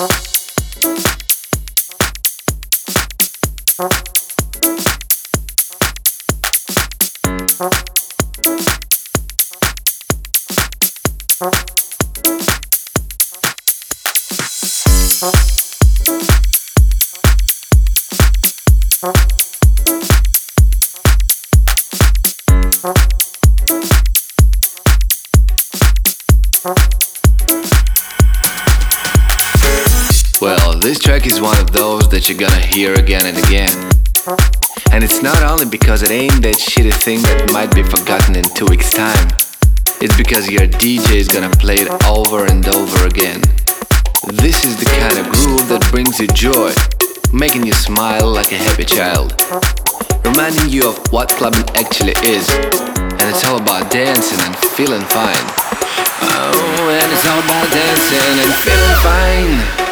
Huh? That you're gonna hear again and again. And it's not only because it ain't that shitty thing that might be forgotten in two weeks' time. It's because your DJ is gonna play it over and over again. This is the kind of groove that brings you joy, making you smile like a happy child, reminding you of what clubbing actually is. And it's all about dancing and feeling fine. Oh, and it's all about dancing and feeling fine.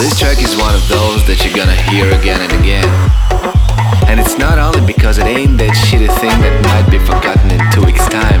This track is one of those that you're gonna hear again and again. And it's not only because it ain't that shitty thing that might be forgotten in two weeks' time.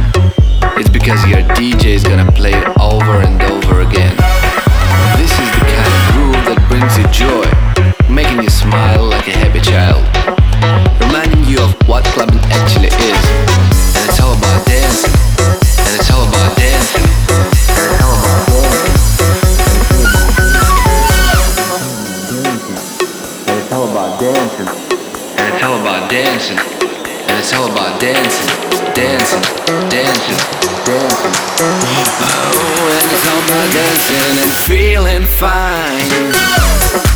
dancing, and it's all about dancing, dancing, dancing, dancing. Oh, and it's all about dancing and feeling fine.